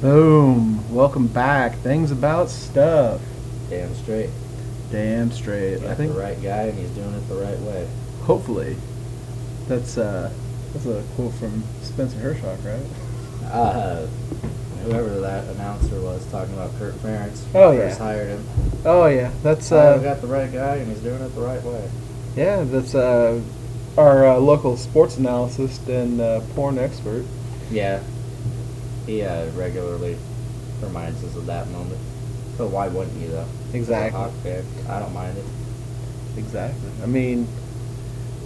Boom. Welcome back. Things about stuff. Damn straight. Damn straight. I think the right guy and he's doing it the right way. hopefully. That's uh that's a quote from Spencer Hershock, right? Uh, whoever that announcer was talking about Kirk Ferentz. Oh, yeah. First hired him. Oh yeah, that's Uh, uh got the right guy and he's doing it the right way. yeah, that's uh our uh, local sports analyst and uh, porn expert. Yeah. He uh, regularly reminds us of that moment. But why wouldn't you though? Exactly. I don't mind it. Exactly. I mean,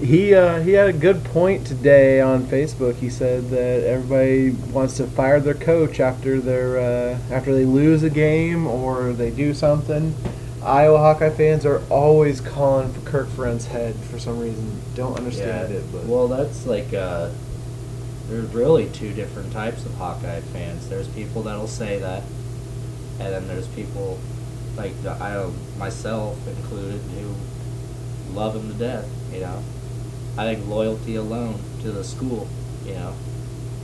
he uh, he had a good point today on Facebook. He said that everybody wants to fire their coach after their uh, after they lose a game or they do something. Iowa Hawkeye fans are always calling for Kirk Ferentz head for some reason. Don't understand it, but Well, that's like uh, there's really two different types of Hawkeye fans. There's people that'll say that, and then there's people like the- I myself included who love him to death. You know, I think loyalty alone to the school, you know,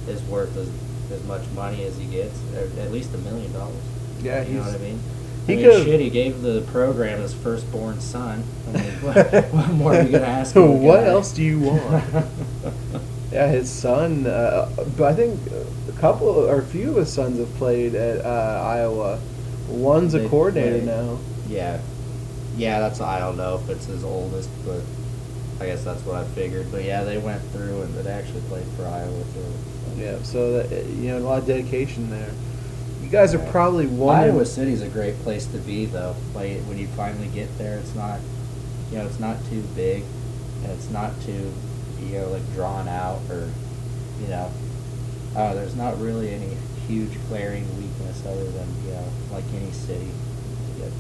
is worth as as much money as he gets, at least a million dollars. yeah, You know what I mean? he I mean, could've- shit, he gave the program his firstborn son. I mean, what, what more are you gonna ask? what guy? else do you want? Yeah, his son. Uh, but I think a couple or a few of his sons have played at uh, Iowa. One's a coordinator play. now. yeah, yeah. That's I don't know if it's his oldest, but I guess that's what I figured. But yeah, they went through and they actually played for Iowa too. Yeah, so that, you know a lot of dedication there. You guys are probably wondering. Iowa City's a great place to be though. Like when you finally get there, it's not, you know, it's not too big, and it's not too, you know, like drawn out or, you know, uh, there's not really any huge glaring other than you know, like any city, you get,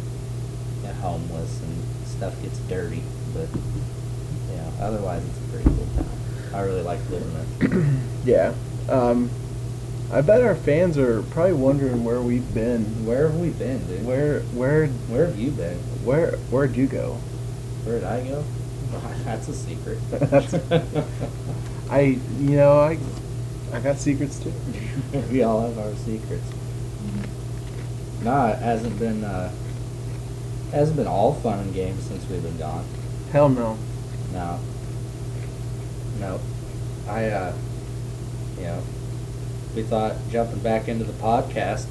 get homeless and stuff gets dirty, but you know, otherwise it's a pretty cool town. I really like living there. yeah. Um, I bet our fans are probably wondering where we've been. Where have we been, dude? Where where Where have you been? where where'd you go? Where'd I go? That's a secret. I you know I I got secrets too. we all have our secrets. Nah, it hasn't been uh, hasn't been all fun and games since we've been gone. Hell no. No. No. I uh, you know, we thought jumping back into the podcast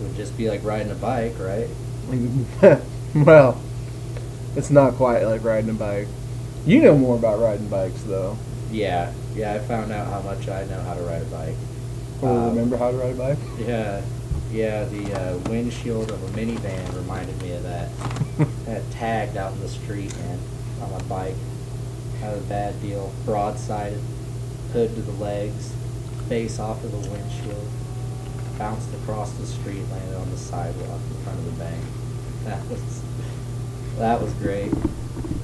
would just be like riding a bike, right? well, it's not quite like riding a bike. You know more about riding bikes though. Yeah, yeah. I found out how much I know how to ride a bike. Or Um, remember how to ride a bike? Yeah, yeah. The uh, windshield of a minivan reminded me of that. that tagged out in the street, man, on my bike. Was a bad deal. Broadsided, hood to the legs, face off of the windshield, bounced across the street, landed on the sidewalk in front of the bank. That was that was great.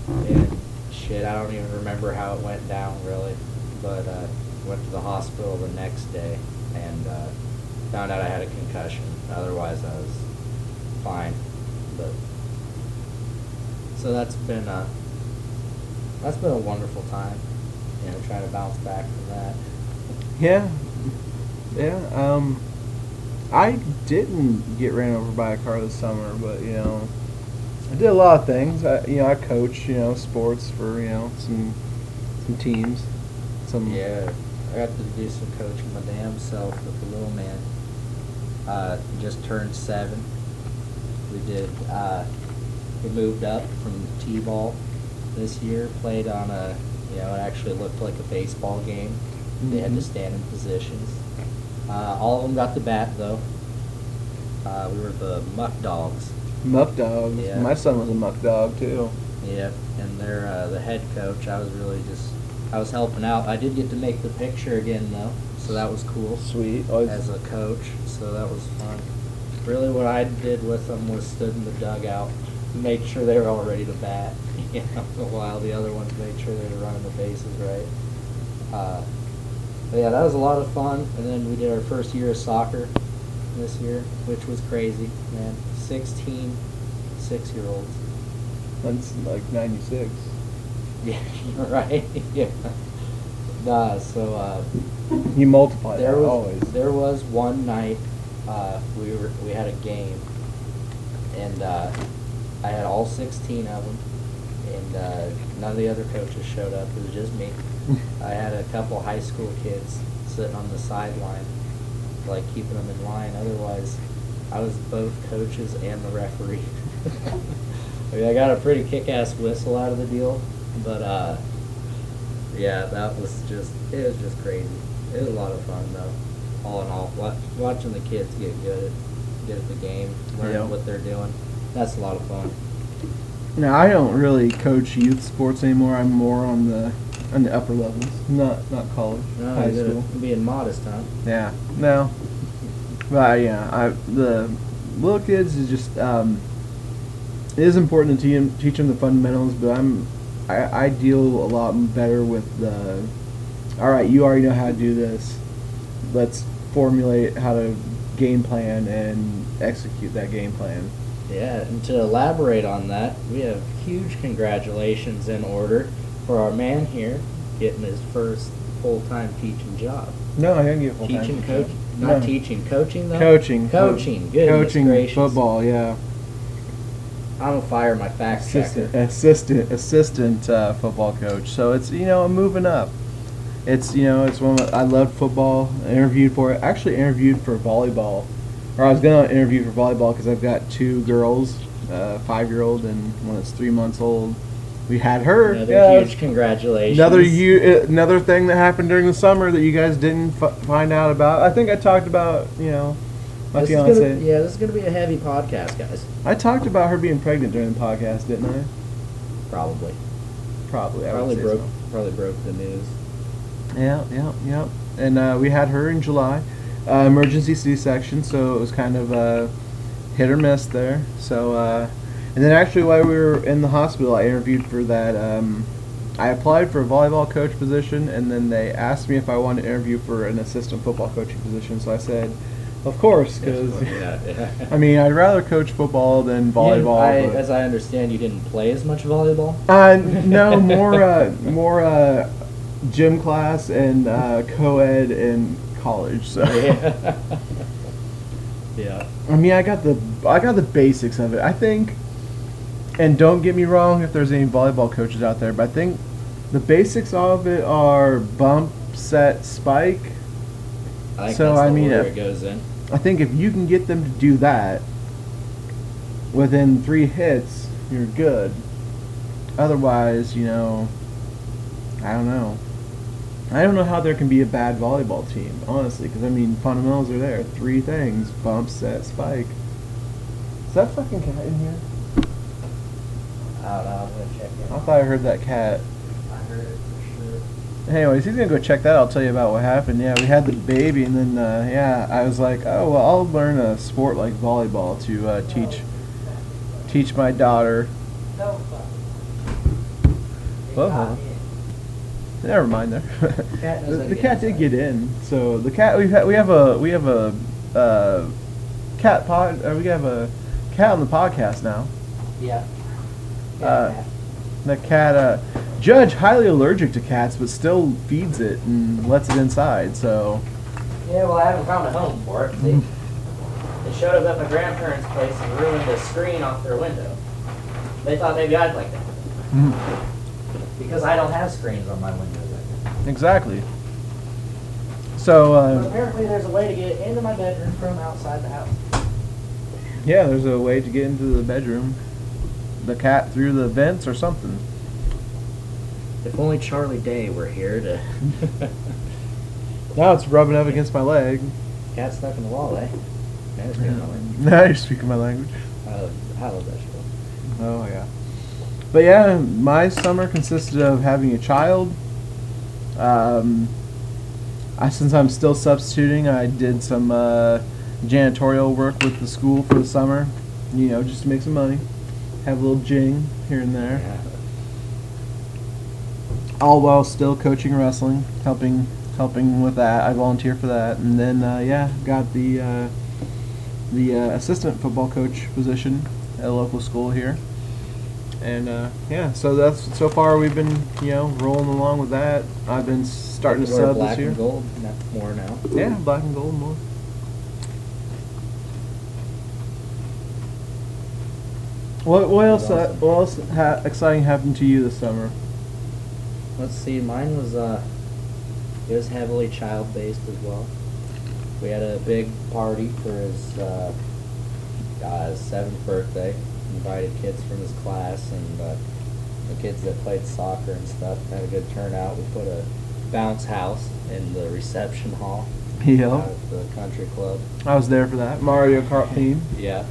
And shit, I don't even remember how it went down really, but uh, went to the hospital the next day and uh, found out I had a concussion. Otherwise, I was fine. But so that's been uh, that's been a wonderful time. You know, trying to bounce back from that. Yeah, yeah. Um, I didn't get ran over by a car this summer, but you know, I did a lot of things. I, you know, I coach, you know, sports for you know some some teams. Some Yeah, I got to do some coaching my damn self with the little man. Uh, just turned seven. We did. Uh, we moved up from t-ball this year. Played on a, you know, it actually looked like a baseball game. They had to Mhm. stand in positions. Uh, all of them got the bat though. Uh, we were the muck dogs. muck dogs. Yeah. My son was a muck dog too. Yeah, and they're uh, the head coach. I was really just, I was helping out. I did get to make the picture again though, so that was cool. Sweet. Always, As a coach, so that was fun. Really, what I did with them was stood in the dugout made sure they were all ready to bat. You know, while the other ones made sure they were running the bases right. Uh, but yeah, that was a lot of fun. And then we did our first year of soccer this year, which was crazy, man. 16 six-year-olds. That's like '96. Yeah, right. yeah. Nah, so uh, You multiply there that was always. there was one night uh, we were we had a game, and uh, I had all 16 of them, and uh, none of the other coaches showed up. It was just me. I had a couple high school kids sitting on the sideline, like keeping them in line. Otherwise, I was both coaches and the referee. I mean, I got a pretty kick-ass whistle out of the deal, but uh, yeah, that was just it was just crazy. It was a lot of fun though. All in all, watch, watching the kids get good at good at the game, learning Yeah. what they're doing, that's a lot of fun. Now I don't really coach youth sports anymore. I'm more on the on the upper levels, not not college, No, high school. being modest, huh? Yeah, no, but yeah, I the little kids is just um, it is important to teach them, teach them the fundamentals, but I'm I, I deal a lot better with the all right. You already know how to do this. Let's formulate how to game plan and execute that game plan. Yeah, and to elaborate on that, we have huge congratulations in order for our man here getting his first full-time teaching job. No, I didn't get full time. Teaching, coach, not teaching, coaching though. Coaching. coaching. Goodness Coaching gracious. football. Yeah. I'm gonna fire my fact assistant checker. assistant assistant uh, football coach. So it's you know I'm moving up. It's you know it's one of, I loved football. I interviewed for it. Actually interviewed for volleyball, or I was gonna interview for volleyball because I've got two girls, uh, five year old and one that's three months old. We had her. Another Yeah, huge congratulations. Another you, uh, another thing that happened during the summer that you guys didn't f- find out about. I think I talked about you know my This is fiance. gonna- yeah, this is gonna be a heavy podcast, guys. I talked about her being pregnant during the podcast, didn't I? Probably. Probably. I Probably broke. so. Probably broke the news. Yeah, yeah, yeah. And uh, we had her in July, uh, emergency C-section, so it was kind of uh, hit or miss there. So, uh, and then actually while we were in the hospital, I interviewed for that. Um, I applied for a volleyball coach position, and then they asked me if I wanted to interview for an assistant football coaching position. So I said, of course, because yeah, yeah. I mean I'd rather coach football than volleyball. I, as I understand, you didn't play as much volleyball. Uh, no, more uh, more uh, gym class and uh, co-ed in college. So yeah. yeah. I mean, I got the I got the basics of it. I think, and don't get me wrong if there's any volleyball coaches out there, but I think the basics of it are bump, set, spike. I think So, that's I mean, order if- it goes in. I think if you can get them to do that within three hits, you're good. Otherwise, you know, I don't know. I don't know how there can be a bad volleyball team, honestly, because I mean, fundamentals are there. Three things: bump, set, spike. Is that fucking cat in here? I don't know. I'm gonna check in. I thought I heard that cat. I heard it for sure. Anyways, he's gonna go check that. I'll tell you about what happened. Yeah, we had the baby, and then uh, yeah, I was like, oh well, I'll learn a sport like volleyball to uh, teach teach my daughter. Whoa. Never mind there. Cat the the cat did get in. So the cat we have had, we have a we have a uh, cat pod. Uh, we have a cat on the podcast now. Yeah. Uh, The cat, uh, Judge, highly allergic to cats, but still feeds it and lets it inside. So Yeah, well, I haven't found a home for it. See, it showed up at my grandparents' place and ruined the screen off their window. They thought maybe I'd like that because I don't have screens on my windows. exactly. So But uh, apparently, there's a way to get into my bedroom from outside the house. yeah, there's a way to get into the bedroom. The cat through the vents or something. If only Charlie Day were here to. Now it's rubbing up against my leg. Cat stuck in the wall, eh? Man, it's getting annoying. Now you're speaking my language. I love, I love that show. Oh yeah. But yeah, my summer consisted of having a child. Um, I since I'm still substituting, I did some uh, janitorial work with the school for the summer. You know, just to make some money. have a little jing here and there. Yeah. All while still coaching wrestling, helping helping with that. I volunteer for that, and then uh, yeah, got the uh, the uh, assistant football coach position at a local school here. And uh, yeah, so that's so far we've been you know rolling along with that. I've been starting to sub black this year. and gold more now. Yeah, black and gold more. What what else? Uh, awesome. what else ha- exciting happened to you this summer? Let's see, mine was uh, it was heavily child based as well. We had a big party for his uh, uh, his seventh birthday. Invited kids from his class and uh, the kids that played soccer and stuff. Had a good turnout. We put a bounce house in the reception hall Yeah, out at the country club. I was there for that Mario Kart theme. Yeah.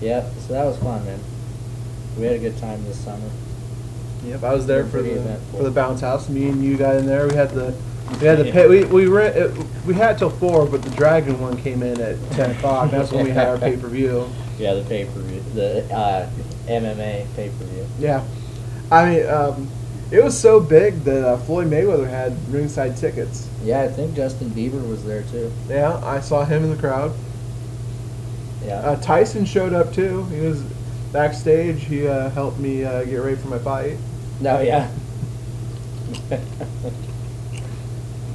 Yeah, so that was fun, man. We had a good time this summer. Yep, I was there for the for the bounce house. Me and you got in there. We had the we had the pay, we we rent it, we had till four, but the dragon one came in at ten o'clock. That's when we had our pay per view. Yeah, the pay per view, the uh, MMA pay per view. Yeah, I mean, um, it was so big that uh, Floyd Mayweather had ringside tickets. Yeah, I think Justin Bieber was there too. Yeah, I saw him in the crowd. Yeah. Uh, Tyson showed up too. He was backstage. He uh, helped me uh, get ready for my fight. no, yeah.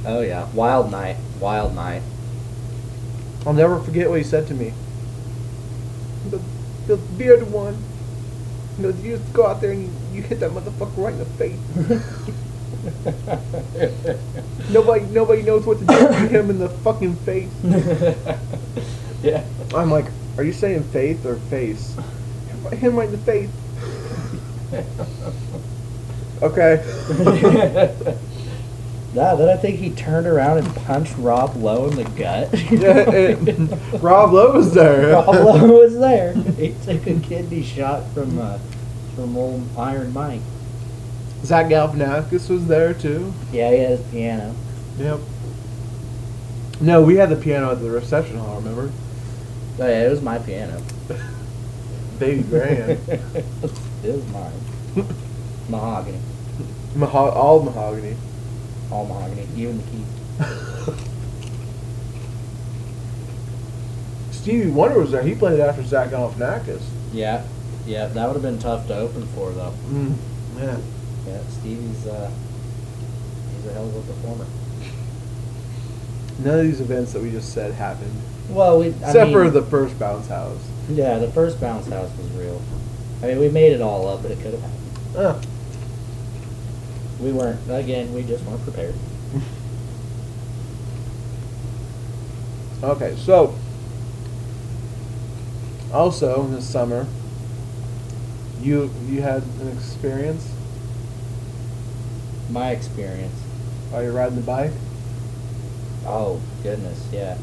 oh yeah, wild night, wild night. I'll never forget what he said to me. The, the bearded one. You know, you just go out there and you, you hit that motherfucker right in the face. Nobody, nobody knows what to do. Hit him in the fucking face. yeah. I'm like, are you saying faith or face? Him right in the face. Okay. Nah, then I think he turned around and punched Rob Lowe in the gut. yeah, it, Rob Lowe was there. Rob Lowe was there. He took a kidney shot from uh, from old Iron Mike. Zach Galifianakis was there too. Yeah, he has piano. Yep. No, we had the piano at the reception hall. Remember? Oh yeah, it was my piano. Baby grand. it was mine. Mahogany. Maho- all mahogany. All mahogany. Even the key. Stevie Wonder was there. He played it after Zach Galifianakis. Yeah. Yeah, that would have been tough to open for though. Mm, yeah. Yeah, Stevie's uh he's a hell of a performer. None of these events that we just said happened, Well, we I except mean, for the first bounce house. Yeah, the first bounce house was real. I mean, we made it all up, but it could have happened. Uh, We weren't. Again, we just weren't prepared. okay, so also this summer, you you had an experience My experience. while you're riding the bike. Oh goodness, yeah.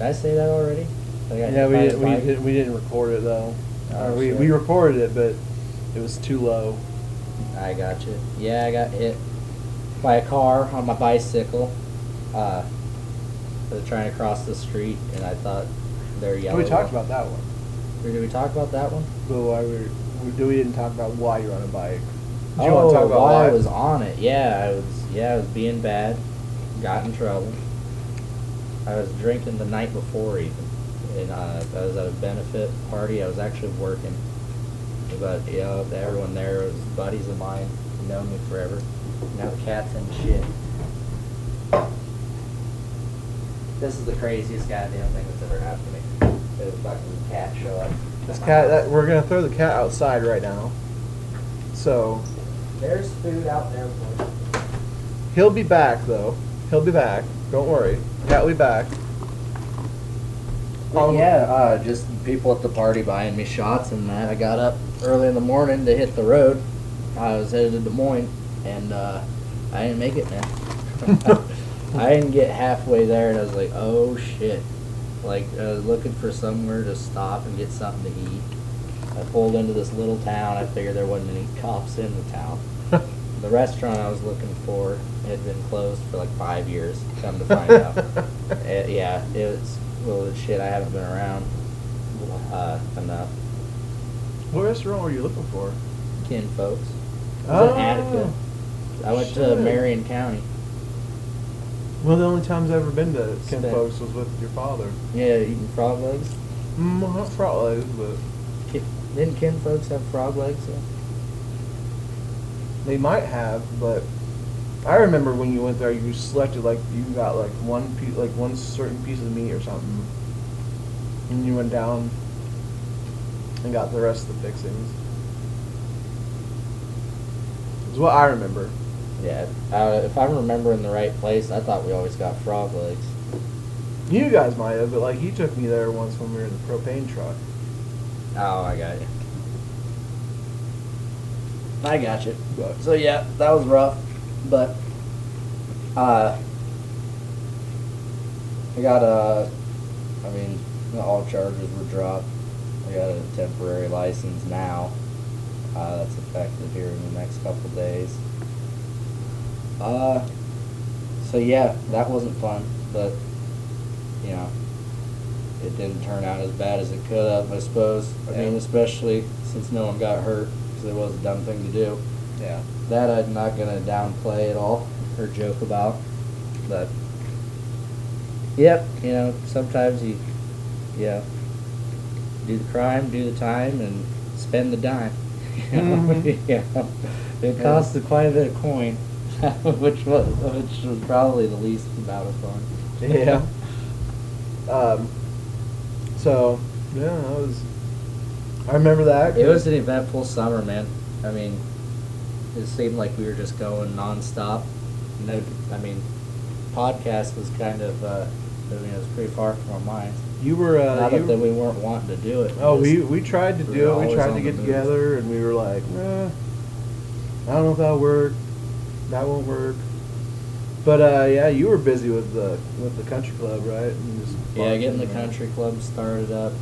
Did I say that already? That I Yeah, we didn't, we didn't we didn't record it though. Oh, Or we shit. we recorded it, but it was too low. I got you. Yeah, I got hit by a car on my bicycle. Uh, was trying to cross the street, and I thought they're yellow. we talked about that one. Or Did we talk about that one? But why we we do we didn't talk about why you're on a bike. Did you oh, want to talk about while why? I was on it, yeah, I was. Yeah, I was being bad. Got in trouble. I was drinking the night before even, and uh, I was at a benefit party. I was actually working, but you know, everyone there was buddies of mine, known me forever. Now the cat's in shit. This is the craziest goddamn thing that's ever happened to me. A fucking cat show up. This cat that we're gonna throw the cat outside right now. So There's food out there for you. he'll be back though. He'll be back. Don't worry. Cat will be back. Well, Um, yeah, uh, just people at the party buying me shots and that. I got up early in the morning to hit the road. I was headed to Des Moines, and uh, I didn't make it, man. I didn't get halfway there, and I was like, oh shit. Like, I was looking for somewhere to stop and get something to eat. I pulled into this little town. I figured there wasn't any cops in the town. The restaurant I was looking for had been closed for like five years. Come to find out, Uh, yeah, it's was well shit. I haven't been around uh, enough. What restaurant were you looking for? Kin folks. It Oh. Attica. I went to Marion County. One of the only times I've ever been to Ken Spent- Folks was with your father. Yeah, eating frog legs. Mm, not frog legs, but Didn't Kin folks have frog legs? Yeah. They might have. But I remember when you went there, you selected like you got like one piece, like one certain piece of meat or something, and you went down and got the rest of the fixings. Is what I remember. Yeah. Uh, if I'm remembering the right place, I thought we always got frog legs. You guys might have, but like he took me there once when we were in the propane truck. Oh, I got you. I got you. So yeah, that was rough, but uh, I got a. I mean, all charges were dropped. I got a temporary license now. Uh, that's effective here in the next couple days. Uh, so yeah, that wasn't fun, but you know, it didn't turn out as bad as it could have. I suppose. I mean, especially since no one got hurt, because it was a dumb thing to do. yeah, That I'm not gonna downplay at all or joke about, but yep, you know sometimes you, yeah, do the crime, do the time, and spend the dime. You know? Mhm. yeah, it Yeah. costs quite a bit of coin, which was which was probably the least amount of fun. yeah. Um. So yeah, that was. I remember that. It was an eventful summer, man. I mean, it seemed like we were just going nonstop. No, I mean, podcast was kind of, uh, I mean, it was pretty far from our minds. You were. Uh, Not you, that we weren't wanting to do it. oh, we we tried to do it. We tried to get together, and we were like, eh, I don't know if that'll work. That won't work. But uh, yeah, you were busy with the with the country club, right? Yeah, getting the country club started up.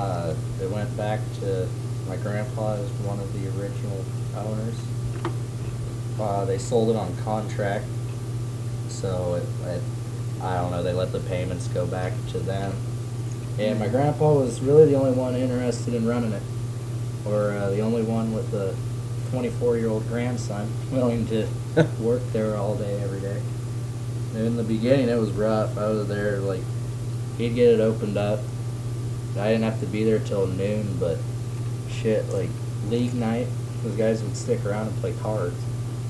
Uh, it went back to my grandpa is one of the original owners. Uh, they sold it on contract, so it, it, I don't know. They let the payments go back to them, and my grandpa was really the only one interested in running it, or uh, the only one with the 24-year-old grandson willing to work there all day every day. In the beginning, it was rough. I was there like he'd get it opened up. I didn't have to be there till noon, but shit, like league night, those guys would stick around and play cards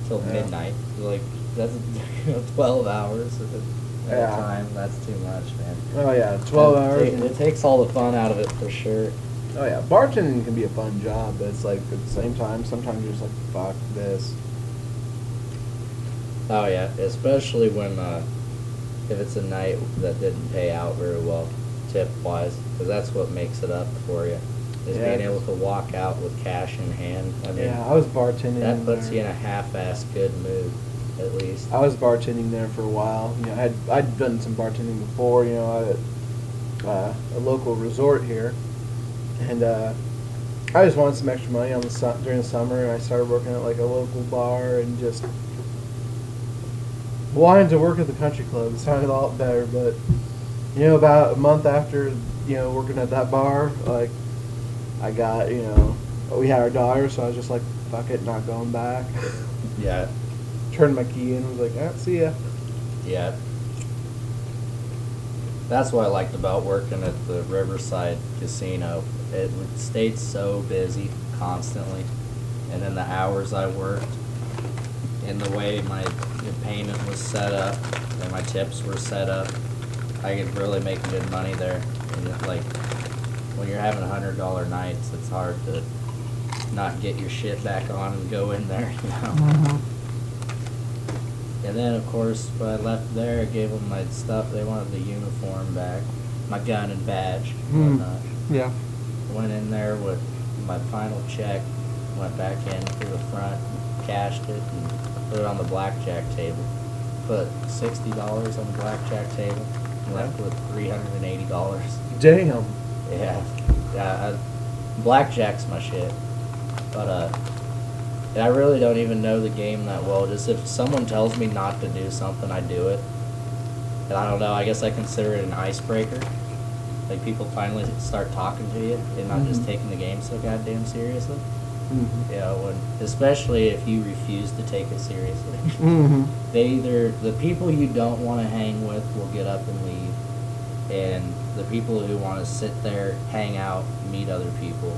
till Yeah. midnight. Like that's you know, twelve hours at a, Yeah. time. That's too much, man. Oh yeah, twelve It hours. and- it takes all the fun out of it for sure. Oh yeah, bartending can be a fun job, but it's like at the same time, sometimes you're just like, fuck this. Oh yeah, especially when uh, if it's a night that didn't pay out very well, tip wise, because that's what makes it up for you. Is Yeah. being able to walk out with cash in hand. I mean, yeah, I was bartending. that puts there. you in a half-ass good mood, at least. I was bartending there for a while. You know, I had I'd done some bartending before. You know, at uh, a local resort here, and uh, I just wanted some extra money on the su- during the summer, and I started working at like a local bar and just wanted to work at the country club. It sounded a lot better, but you know, about a month after you know working at that bar, like I got you know we had our daughter, so I was just like, fuck it, not going back. Yeah, Turned my key in, was like, ah, see ya. yeah. That's what I liked about working at the Riverside Casino. It stayed so busy constantly, and then the hours I worked, and the way my payment was set up, and my tips were set up, I could really make good money there. And it, like when you're having hundred dollar nights, it's hard to not get your shit back on and go in there. You know. And then, of course, when I left there, I gave them my stuff. They wanted the uniform back, my gun and badge, and Hmm. whatnot. Yeah. Went in there with my final check, went back in through the front, cashed it, and put it on the blackjack table. Put sixty dollars on the blackjack table, left with three hundred and eighty dollars. Damn. Yeah, yeah. I, blackjack's my shit, but uh, I really don't even know the game that well. Just if someone tells me not to do something, I do it. And I don't know. I guess I consider it an icebreaker. Like people finally start talking to you and not just Mhm. taking the game so goddamn seriously. Mm-hmm. You know, when, especially if you refuse to take it seriously. Mm-hmm. they either the people you don't want to hang with will get up and leave, and the people who want to sit there, hang out, meet other people,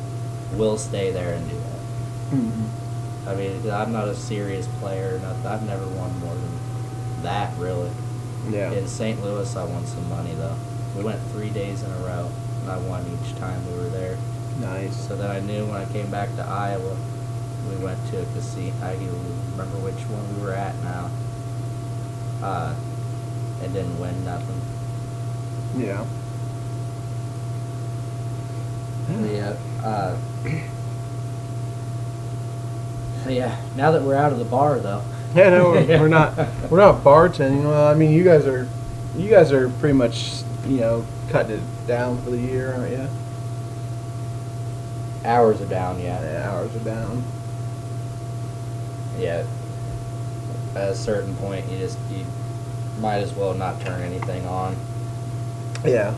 will stay there and do that. Mm-hmm. I mean, I'm not a serious player. Not, I've never won more than that, really. Yeah. In St. Louis, I won some money though. We went three days in a row, and I won each time we were there. Nice. So then I knew when I came back to Iowa, we went to a casino. I can remember which one we were at now. Uh, and didn't win nothing. Yeah. Yeah. Uh, yeah. Now that we're out of the bar, though. Yeah, no, we're, we're not we're not bartending. Well, I mean, you guys are you guys are pretty much you know cutting it down for the year, aren't you? Hours are down, yeah. The hours are down. Yeah. At a certain point, you just you might as well not turn anything on. Yeah.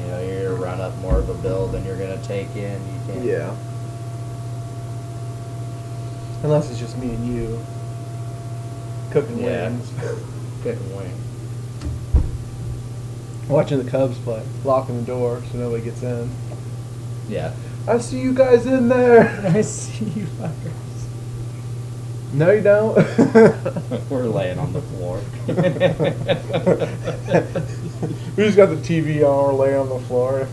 You know, you're gonna run up more of a bill than you're gonna take in. You can't. Yeah. Unless it's just me and you cooking Yeah. wings, Couldn't win. watching the Cubs play, locking the door so nobody gets in. Yeah. I see you guys in there. I see you fuckers. No, you don't. We're laying on the floor. we just got the TV on, we're laying on the floor.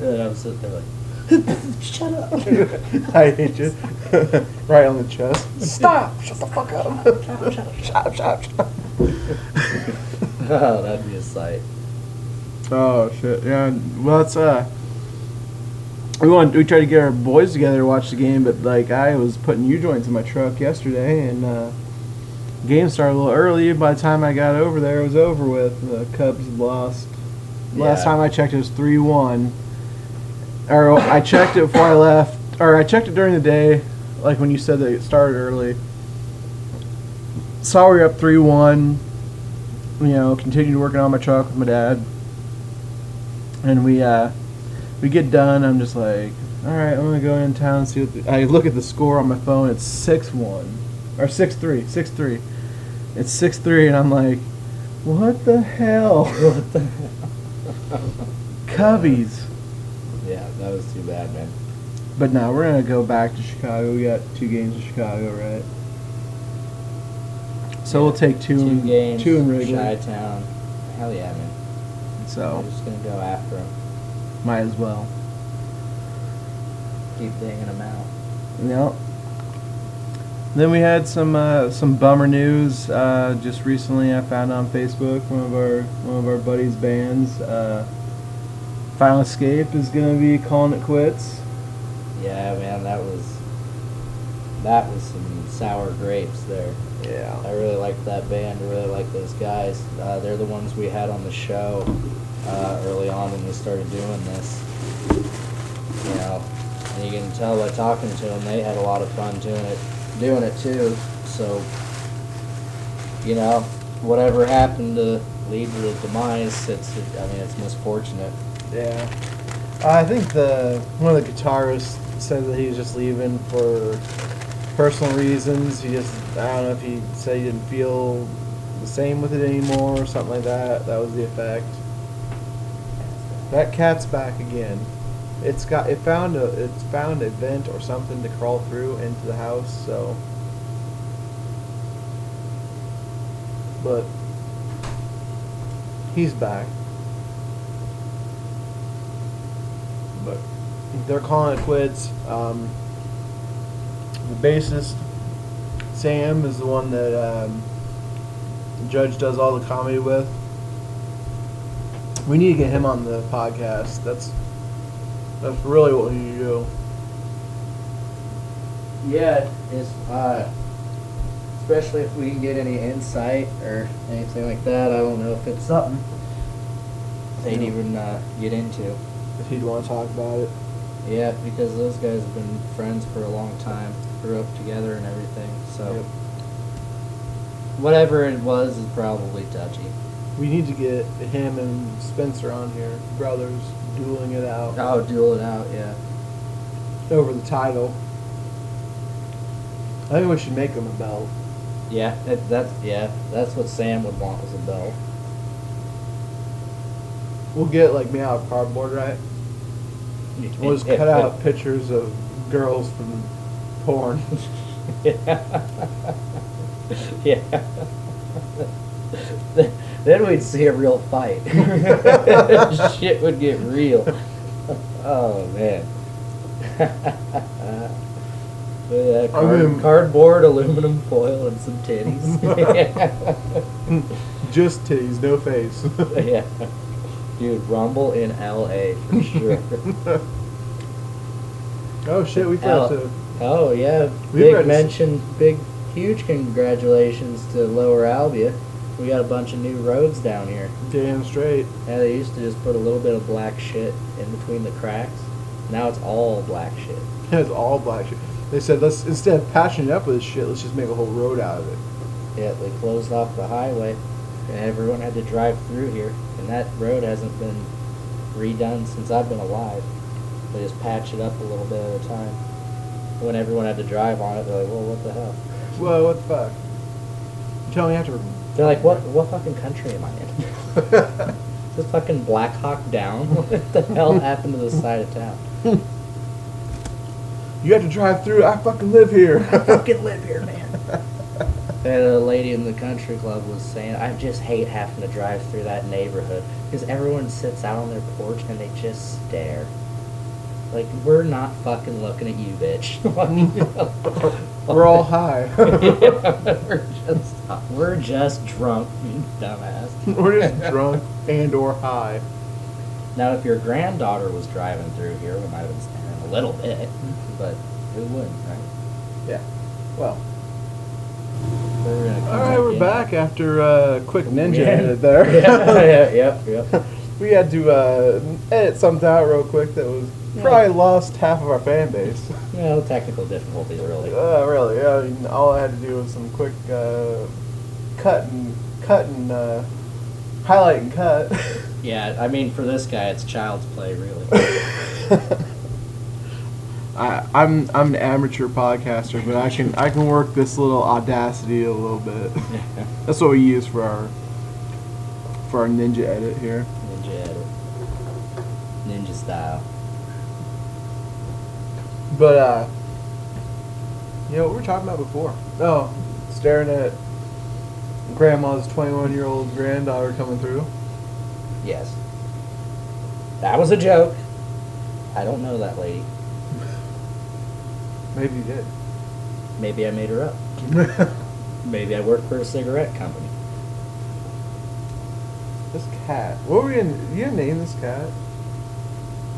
and I'm sitting there like, shut up. I hate you. right on the chest. Stop! Shut the fuck up! Shut up, shut up, shut up. oh, that'd be a sight. Oh shit! Yeah. Well, it's uh. We want we tried to get our boys together to watch the game, but like I was putting U joints in my truck yesterday, and uh, game started a little early. By the time I got over there, it was over with. The Cubs lost. Last time I checked, it was three one. Or I checked it before I left, or I checked it during the day, like when you said that it started early. Saw we were up three one. You know, continued working on my truck with my dad and we uh we get done i'm just like all right i'm gonna go in town and see what the, i look at the score on my phone it's 6-1 or 6-3 6-3 it's 6-3 and i'm like what the hell What the cubbies Yeah, that was too bad, man. but now we're gonna go back to chicago we got two games in chicago right so we'll take two, Two in, games. two in Wrigley. Chi-town. Hell yeah, man. So We're just gonna go after him. might as well Keep digging them out. Yep. Then we had some uh, some bummer news. Uh, just recently, I found on Facebook one of our one of our buddies' bands, uh, Final Escape, is gonna be calling it quits. Yeah, man, that was that was some sour grapes there. I really like that band. I really like those guys. Uh, they're the ones we had on the show uh, early on when we started doing this. You know, and you can tell by talking to them, they had a lot of fun doing it, doing it too. So, you know, whatever happened to lead to the demise, it's I mean, it's misfortunate. Yeah. I think the one of the guitarists said that he was just leaving for personal reasons. He just I don't know if he said he didn't feel the same with it anymore or something like that. That was the effect. That cat's back again. It's got it found a it's found a vent or something to crawl through into the house. So, but he's back. But they're calling it quits. Um, the bassist Sam is the one that um, the Judge does all the comedy with. We need to get him on the podcast. That's that's really what we need to do. Yeah, it's uh, especially if we can get any insight or anything like that. I don't know if it's something they'd even uh, get into. If he'd want to talk about it. Yeah, because those guys have been friends for a long time, grew up together and everything. So Yep. whatever it was is probably touchy. We need to get him and Spencer on here, brothers, dueling it out Oh, duel it out, yeah. over the title. I think we should make him a belt. Yeah, that, that's yeah, that's what Sam would want was a belt. We'll get like made out of cardboard, right? We'll just cut out pictures of girls from porn. yeah. yeah. then we'd see a real fight. Shit would get real. Oh man. Yeah, uh, I mean- cardboard, aluminum foil, and some titties. Just titties, no face. yeah. Dude, Rumble in LA for sure. oh shit, we Al- to. Oh yeah, We big mention, big, huge congratulations to Lower Albia. We got a bunch of new roads down here. Damn straight. Yeah, they used to just put a little bit of black shit in between the cracks. Now it's all black shit. Yeah, It's all black shit. They said let's instead of patching it up with this shit, let's just make a whole road out of it. Yeah, they closed off the highway, and everyone had to drive through here. And that road hasn't been redone since I've been alive. They just patch it up a little bit at a time. When everyone had to drive on it, they're like, "Well, what the hell?" Whoa, what the fuck? You tell me after. They're like, "What? What fucking country am I in?" Is this fucking Black Hawk Down? What the hell happened to this side of town? you have to drive through. I fucking live here. I fucking live here, man. And a lady in the country club was saying, I just hate having to drive through that neighborhood because everyone sits out on their porch and they just stare. Like, we're not fucking looking at you, bitch. We're all high. we're just we're just drunk, you dumbass. We're just drunk and or high. Now, if your granddaughter was driving through here, we might have been standing a little bit, but who wouldn't, right? Yeah. Well. All right, we're back after a quick ninja Yeah. edit there. yeah, yeah, yep, yep. we had to uh, edit something out real quick that was Yeah. Probably lost half of our fan base. No technical difficulties, really. Uh, really, I mean, all I had to do was some quick uh, cut and cut and uh, highlight and cut. Yeah, I mean, for this guy, it's child's play, really. I, I'm I'm an amateur podcaster, but I can I can work this little audacity a little bit. That's what we use for our for our ninja edit here. Ninja edit. Ninja style. But uh, you know what we were talking about before? Oh, staring at grandma's 21 year old granddaughter coming through. Yes. That was a joke. I don't know that lady. Maybe you did. Maybe I made her up. Maybe I work for a cigarette company. this cat. What were you? You name this cat?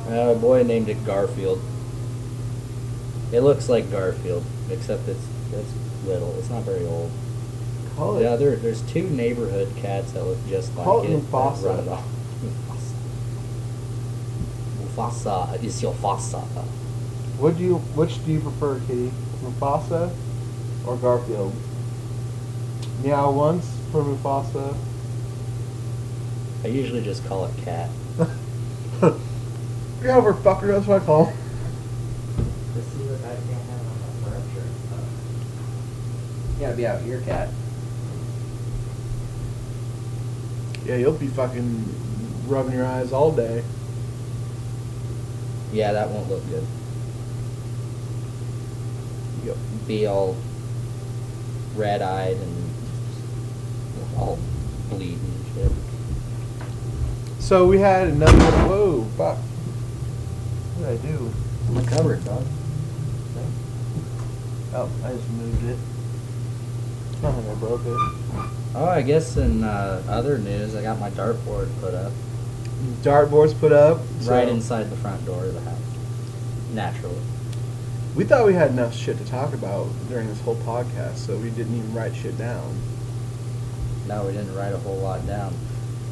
Uh, a boy named it Garfield. It looks like Garfield, except it's it's little. It's not very old. Call The it. other, there's two neighborhood cats that look just like Call it it. that Mufasa. Run it off. Mufasa. Mufasa is your Fasa. What do you? Which do you prefer, Kitty? Mufasa or Garfield? Meow once for Mufasa. I usually just call it cat. Yeah, over fucker. That's what I call. him. To see what I can have on my furniture and stuff. You gotta be out here, cat. Yeah, you'll be fucking rubbing your eyes all day. Yeah, that won't look good. You'll Be all red-eyed and all bleeding and shit. So we had another. Whoa, fuck. What did I do? The cupboard, dog. Oh, I just moved it. I I broke it. Oh, I guess in uh, other news, I got my dartboard put up Dartboards put up. right inside the front door of the house. Naturally. We thought we had enough shit to talk about during this whole podcast, so we didn't even write shit down. No, we didn't write a whole lot down.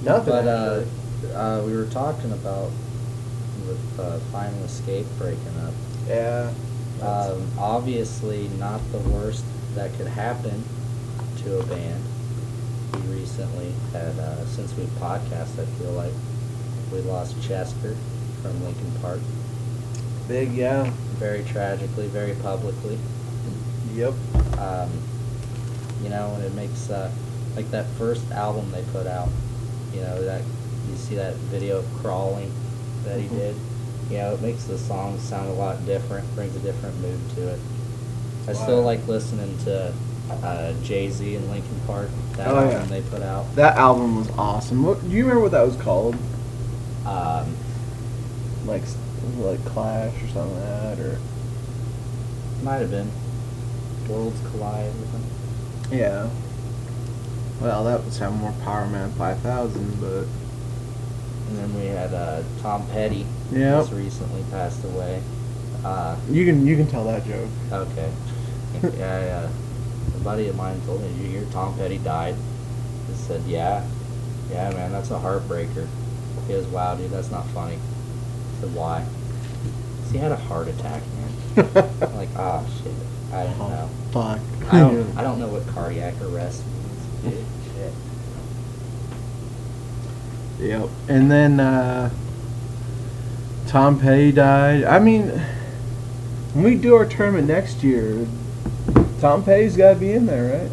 Nothing. But uh, uh, we were talking about with uh, Final Escape breaking up. yeah. Um, obviously, not the worst that could happen to a band. we recently had, uh, since we podcast, I feel like we lost Chester from Linkin Park. Big, yeah. Very tragically, very publicly. Yep. Um, you know, and it makes uh, like that first album they put out. You know that you see that video of crawling that he Mhm. did. You know, it makes the song sound a lot different, brings a different mood to it. I still like listening to uh, Jay Z and Linkin Park. That Oh, album yeah. they put out. That album was awesome. What do you remember what that was called? Um, Like, s- like Clash or something like that, or might have been Worlds Collide or something. yeah. Well, that was have more Power Man 5000, but And then we had uh, Tom Petty. Yep. Just recently passed away. Uh, you can you can tell that joke. Okay. yeah, yeah. A buddy of mine told me, "Did you hear Tom Petty died?" I said, "Yeah, yeah, man, that's a heartbreaker." He goes, "Wow, dude, that's not funny." I said, "Why?" 'Cause he had a heart attack, man. I'm like, ah, shit. I don't Oh, know. Fuck. I don't. I don't know what cardiac arrest means. Dude, shit. Yep. And then uh, Tom Petty died. I mean, when we do our tournament next year, Tom Petty's got to be in there, right?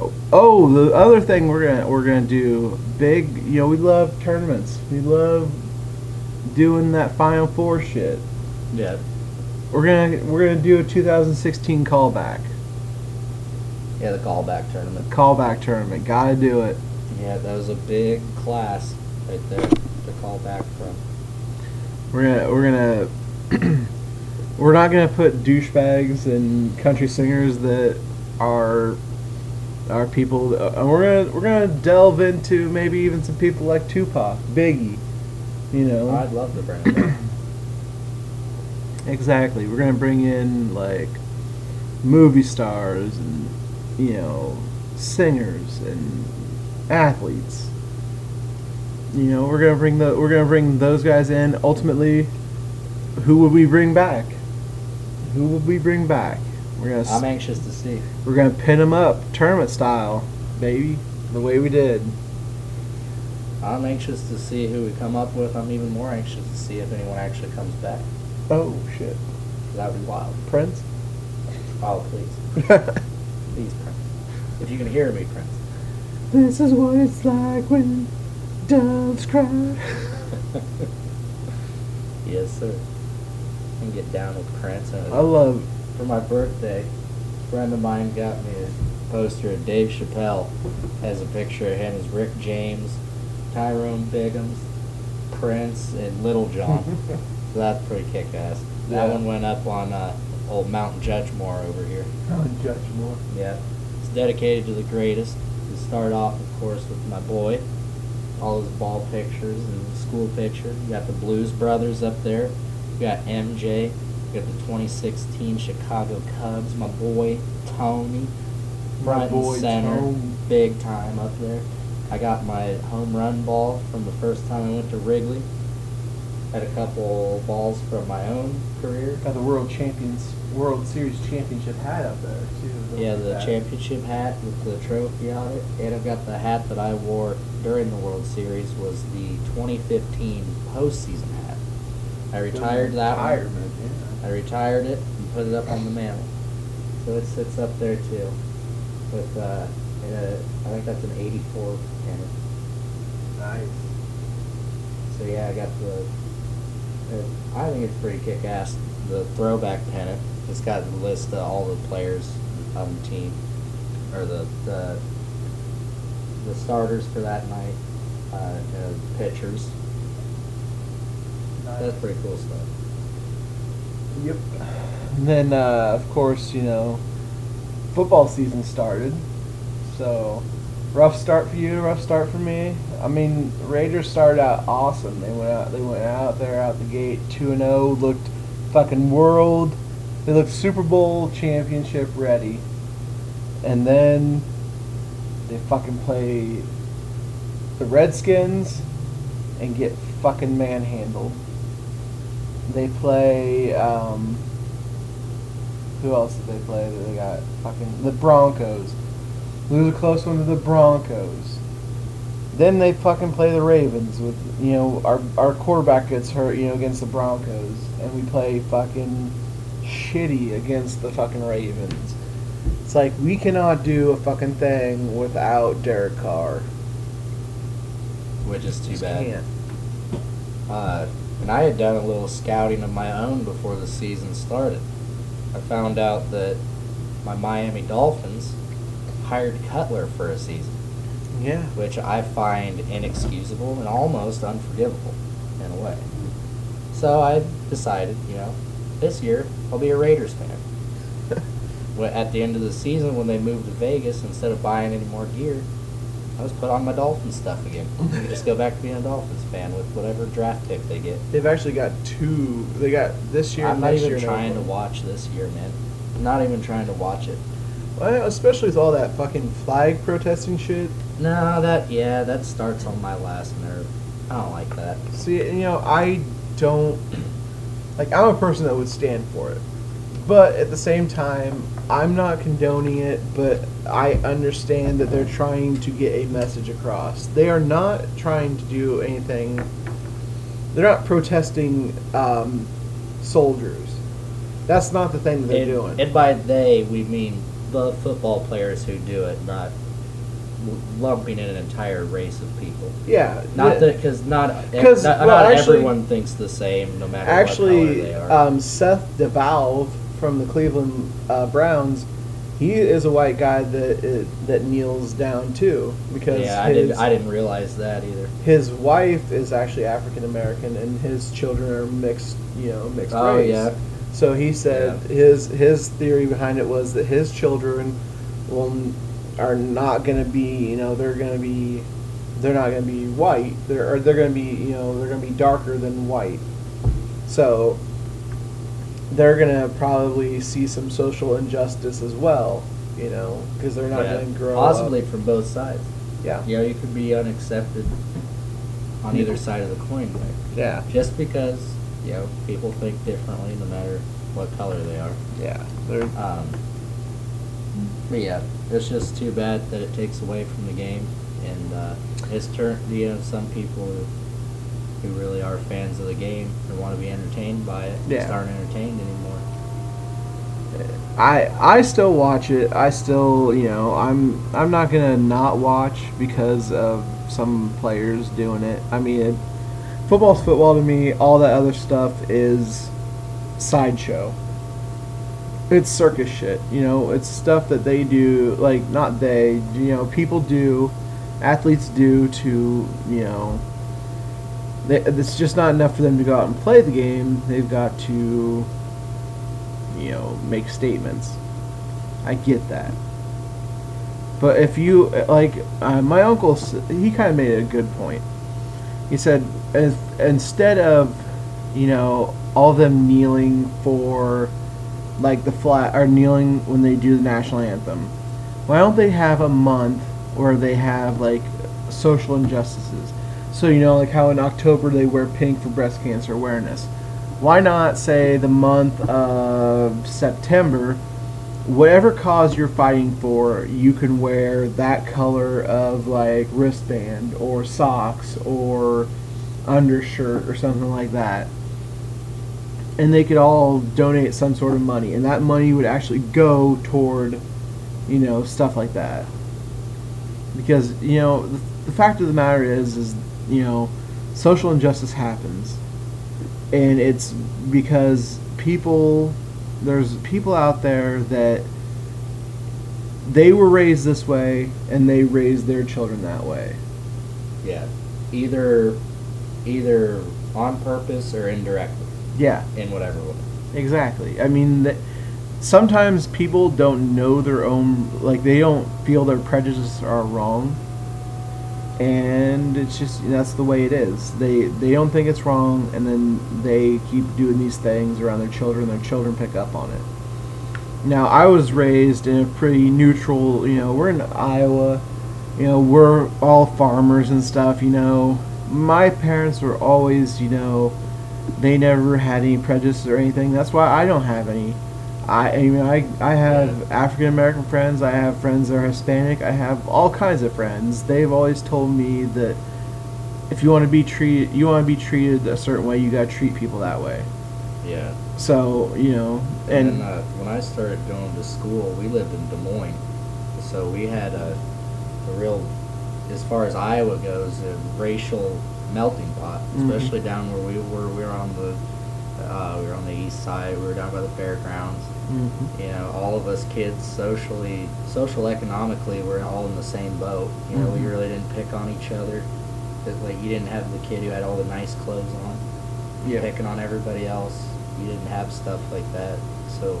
Oh, oh, the other thing we're gonna we're gonna do big. You know, we love tournaments. We love doing that Final Four shit. Yeah. We're gonna we're gonna do a 2016 callback Yeah, the callback tournament. callback tournament. Gotta do it. Yeah, that was a big class right there to call back from. We're gonna we're gonna we're not gonna put douchebags and country singers that are are people. Uh, we're gonna we're gonna delve into maybe even some people like Tupac, Biggie. You know, I'd love to bring exactly. We're gonna bring in like movie stars and you know singers and athletes. You know, we're gonna bring the we're gonna bring those guys in. Ultimately, who would we bring back? Who will we bring back? We're gonna I'm anxious to see. we're gonna pin them up tournament style, baby, the way we did. I'm anxious to see who we come up with. I'm even more anxious to see if anyone actually comes back. Oh shit, That would be wild. Prince. Oh, please. Please, Prince. If you can hear me, Prince. this is what it's like when doves cry. yes, sir. And get down with Prince. And I love. for my birthday, a friend of mine got me a poster of Dave Chappelle. Has a picture of him as Rick James, Tyrone Biggums, Prince, and Lil Jon. so that's pretty kick ass. That Yeah. one went up on uh, old Mount Judgemore over here. Oh, Judge Moore. Yeah. It's dedicated to the greatest. We start off, of course, with my boy. All his ball pictures and school picture. You got the Blues Brothers up there. You got MJ. You got the 2016 Chicago Cubs. My boy Tony. My Front boy, and center. Tony. Big time up there. I got my home run ball from the first time I went to Wrigley. Had a couple balls from my own career. Got the World Champions, World Series championship hat up there too. Yeah, the That. championship hat with the trophy on it, and I've got the hat that I wore during the World Series was the 2015 postseason hat. I retired that one. Retirement, I retired it and put it up on the mantle, so it sits up there too. With uh, in a, I think that's an 84 pennant. Nice. So yeah, I got the. It, I think it's pretty kick-ass. The throwback pennant. It's got the list of all the players on the team, or the the, the starters for that night, uh, uh, pitchers. That's pretty cool stuff. Yep. And then, uh, of course, you know, football season started. So, rough start for you, rough start for me. I mean, Raiders started out awesome. They went out, they went out there out the gate two and zero. Looked fucking world. They looked Super Bowl championship ready. And then they fucking play the Redskins and get fucking manhandled. They play. Um, who else did they play? That they got fucking the Broncos. lose a close one to the Broncos. Then they fucking play the Ravens with you know our our quarterback gets hurt you know against the Broncos and we play fucking shitty against the fucking Ravens. It's like we cannot do a fucking thing without Derek Carr. which is too Just bad. can't. Uh, and I had done a little scouting of my own before the season started. I found out that my Miami Dolphins hired Cutler for a season, Yeah. which I find inexcusable and almost unforgivable in a way. So I decided, you know, this year I'll be a Raiders fan. At the end of the season, when they moved to Vegas, instead of buying any more gear, I was put on my Dolphins stuff again. Just go back to being a Dolphins fan with whatever draft pick they get. They've actually got two. They got this year. I'm not even trying to watch this year, man. I'm not even trying to watch it. Well, especially with all that fucking flag protesting shit. No, that yeah, that starts on my last nerve. I don't like that. See, you know, I don't like. I'm a person that would stand for it, but at the same time, I'm not condoning it. But I understand that they're trying to get a message across. They are not trying to do anything. They're not protesting um, soldiers. That's not the thing that they're and, doing. and by they, we mean the football players who do it, not lumping in an entire race of people. yeah, Not that because not, e- 'Cause, not, well, not actually- everyone thinks the same, no matter Actually, what color they are. um, Seth DeValve from the Cleveland uh, Browns, he is a white guy that uh, that kneels down too because yeah, I didn't. I didn't realize that either. his wife is actually African American and his children are mixed, you know, mixed Oh, race. yeah. So he said Yeah. his his theory behind it was that his children will are not going to be, you know, they're going to be they're not going to be white. They're or they're going to be, you know, they're going to be darker than white. So they're going to probably see some social injustice as well, you know, because they're not Yeah, going to grow possibly up. from both sides. Yeah. You know, you could be unaccepted on either side of the coin there. Yeah. Just because, you know, people think differently no matter what color they are. Yeah. They're Um, but yeah, it's just too bad that it takes away from the game, and uh, it's turned. You know, some people who, really are fans of the game and want to be entertained by it Yeah. just aren't entertained anymore. I I still watch it. I still, you know, I'm I'm not gonna not watch because of some players doing it. I mean, it, football's football to me. All that other stuff is sideshow. It's circus shit. You know, it's stuff that they do. Like not they. You know, people do, athletes do to you know. They, it's just not enough for them to go out and play the game. They've got to you know, make statements. I get that. But if you like, uh, my uncle, he kind of made a good point. He said, as, instead of, you know, all them kneeling for, like the flag, or kneeling when they do the national anthem, why don't they have a month where they have like social injustices? So you know, like how in October they wear pink for breast cancer awareness why not say the month of September, whatever cause you're fighting for, you can wear that color of like wristband or socks or undershirt or something like that. And they could all donate some sort of money, and that money would actually go toward, you know, stuff like that. Because you know, the, the fact of the matter is, is you know, social injustice happens. And it's because people there's people out there that they were raised this way and they raised their children that way. Yeah, either either on purpose or indirectly. Yeah. In whatever way. exactly. I mean that sometimes people don't know their own like they don't feel their prejudices are wrong and it's just that's the way it is. They they don't think it's wrong and then they keep doing these things around their children their children pick up on it. Now i was raised in a pretty neutral you know we're in iowa you know we're all farmers and stuff you know. My parents were always you know they never had any prejudice or anything. That's why i don't have any I, I mean, I, I have African American friends. I have friends that are Hispanic. I have all kinds of friends. They've always told me that if you want to be treated, you want to be treated a certain way. You got to treat people that way. Yeah. So you know, and, And, uh, when I started going to school, we lived in Des Moines, so we had a, a real, as far as Iowa goes, a racial melting pot. Mhm. Especially down where we were. We were on the, uh, we were on the east side. We were down by the fairgrounds. Mhm. You know, all of us kids socially, social economically, we're all in the same boat. You know, we Mhm. really didn't pick on each other. like you didn't have the kid who had all the nice clothes on yeah, picking on everybody else. You didn't have stuff like that. So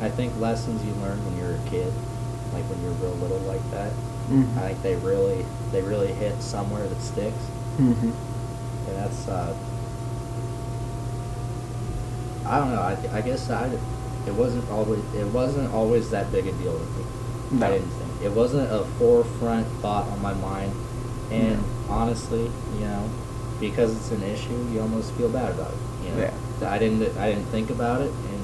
I think lessons you learn when you're a kid, like when you're real little like that, Mhm. I think they really they really hit somewhere that sticks. Mhm. And that's uh I don't know, I, I guess I it wasn't always it wasn't always that big a deal to me. No. I didn't think. It wasn't a forefront thought on my mind. And No. honestly, you know, because it's an issue, you almost feel bad about it. You know, Yeah. I didn't. I didn't think about it, and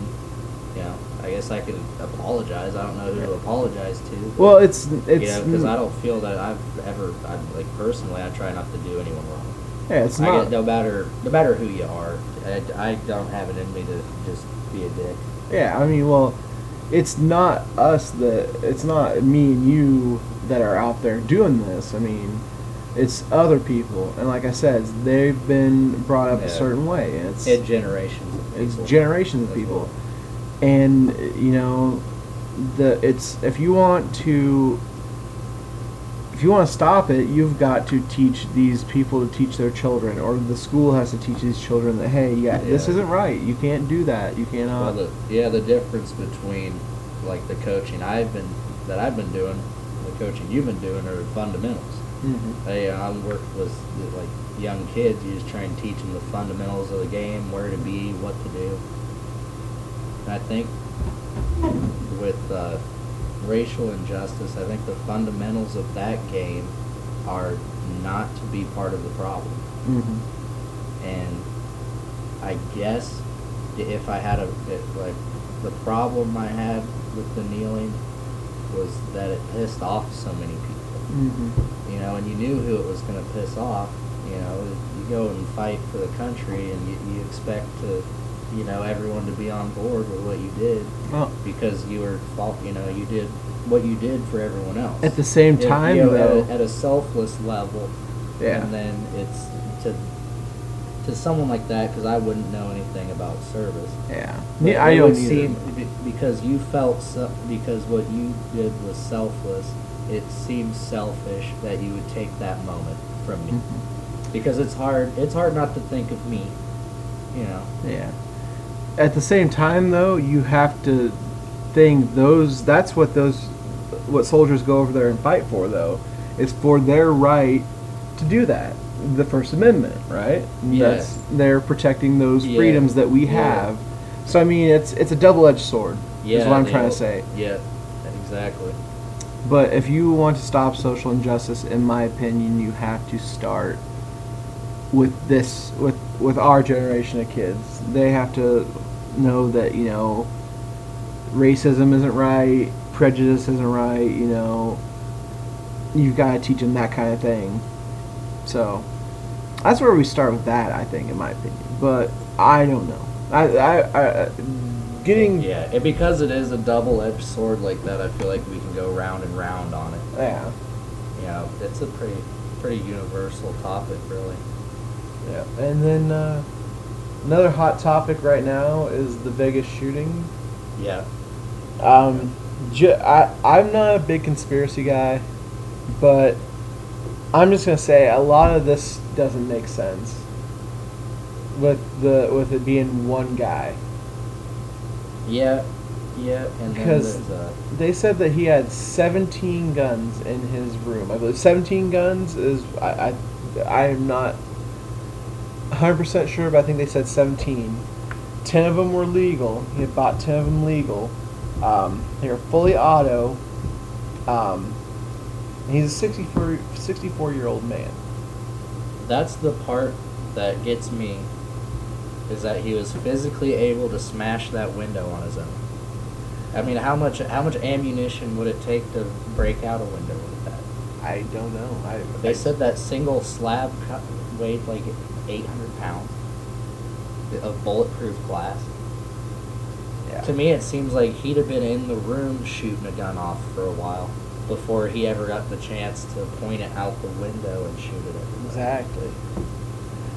you know, I guess I could apologize. I don't know who to apologize to. but, Well, it's it's you know, because I don't feel that I've ever, I, like personally, I try not to do anyone wrong. yeah, it's I not. get, no matter no matter who you are, I, I don't have it in me to just be a dick. Yeah, I mean, well, it's not us that it's not me and you that are out there doing this. I mean, it's other people, and like I said, they've been brought up Yeah. a certain way. It's It generations of it's generations of people, and you know, the it's if you want to. If you want to stop it, you've got to teach these people to teach their children, or the school has to teach these children that hey, yeah, this isn't right. You can't do that. You Well, cannot. the, yeah, the difference between like the coaching I've been that I've been doing, the coaching you've been doing are fundamentals. Mhm. Hey, I work with like young kids. You just try and teach them the fundamentals of the game, where to be, what to do. And I think with uh, racial injustice, I think the fundamentals of that game are not to be part of the problem. Mhm. And I guess if I had a it, like the problem I had with the kneeling was that it pissed off so many people Mhm. you know, and you knew who it was going to piss off. You know, you go and fight for the country, and you, you expect to, you know, everyone to be on board with what you did Well, because you were. You know, you did what you did for everyone else. At the same time, you know, though- at a, at a selfless level. Yeah. And then it's to to someone like that because I wouldn't know anything about service. yeah. Yeah, I don't seem because you felt so, because what you did was selfless. It seems selfish that you would take that moment from me Mhm. because it's hard. It's hard not to think of me. You know. Yeah. At the same time, though, you have to think those. That's what those, what soldiers go over there and fight for, though. It's for their right to do that. The First Amendment, right? Yeah. That's they're protecting those Yeah. freedoms that we Yeah. have. So I mean, it's it's a double-edged sword. Yeah. is what I'm trying to say. Yeah. Exactly. But if you want to stop social injustice, in my opinion, you have to start with this with with our generation of kids. They have to know that you know racism isn't right, prejudice isn't right. You know, you've got to teach them that kind of thing. So that's where we start with that. I think, in my opinion. But I don't know. I I, I getting Yeah. And because it is a double-edged sword like that, I feel like we can go round and round on it. yeah. You know, it's a pretty pretty universal topic, really. Yeah, and then uh, another hot topic right now is the Vegas shooting. Yeah. Um, ju- I I'm not a big conspiracy guy, but I'm just gonna say a lot of this doesn't make sense. With the with it being one guy, Yeah. Yeah. And Because- uh, they said that he had 17 guns in his room. I believe 17 guns is I I I am not 100% sure, but I think they said 17. 10 of them were legal. He had bought 10 of them legal. Um, they were fully auto. Um, he's a 64 64 year old man. that's the part that gets me is that he was physically able to smash that window on his own. I mean, how much how much ammunition would it take to break out a window with that? I don't know. I, They I- said that single slab weighed like 800 pounds of bulletproof glass. yeah. To me, it seems like he'd have been in the room shooting a gun off for a while before he ever got the chance to point it out the window and shoot it at. Exactly.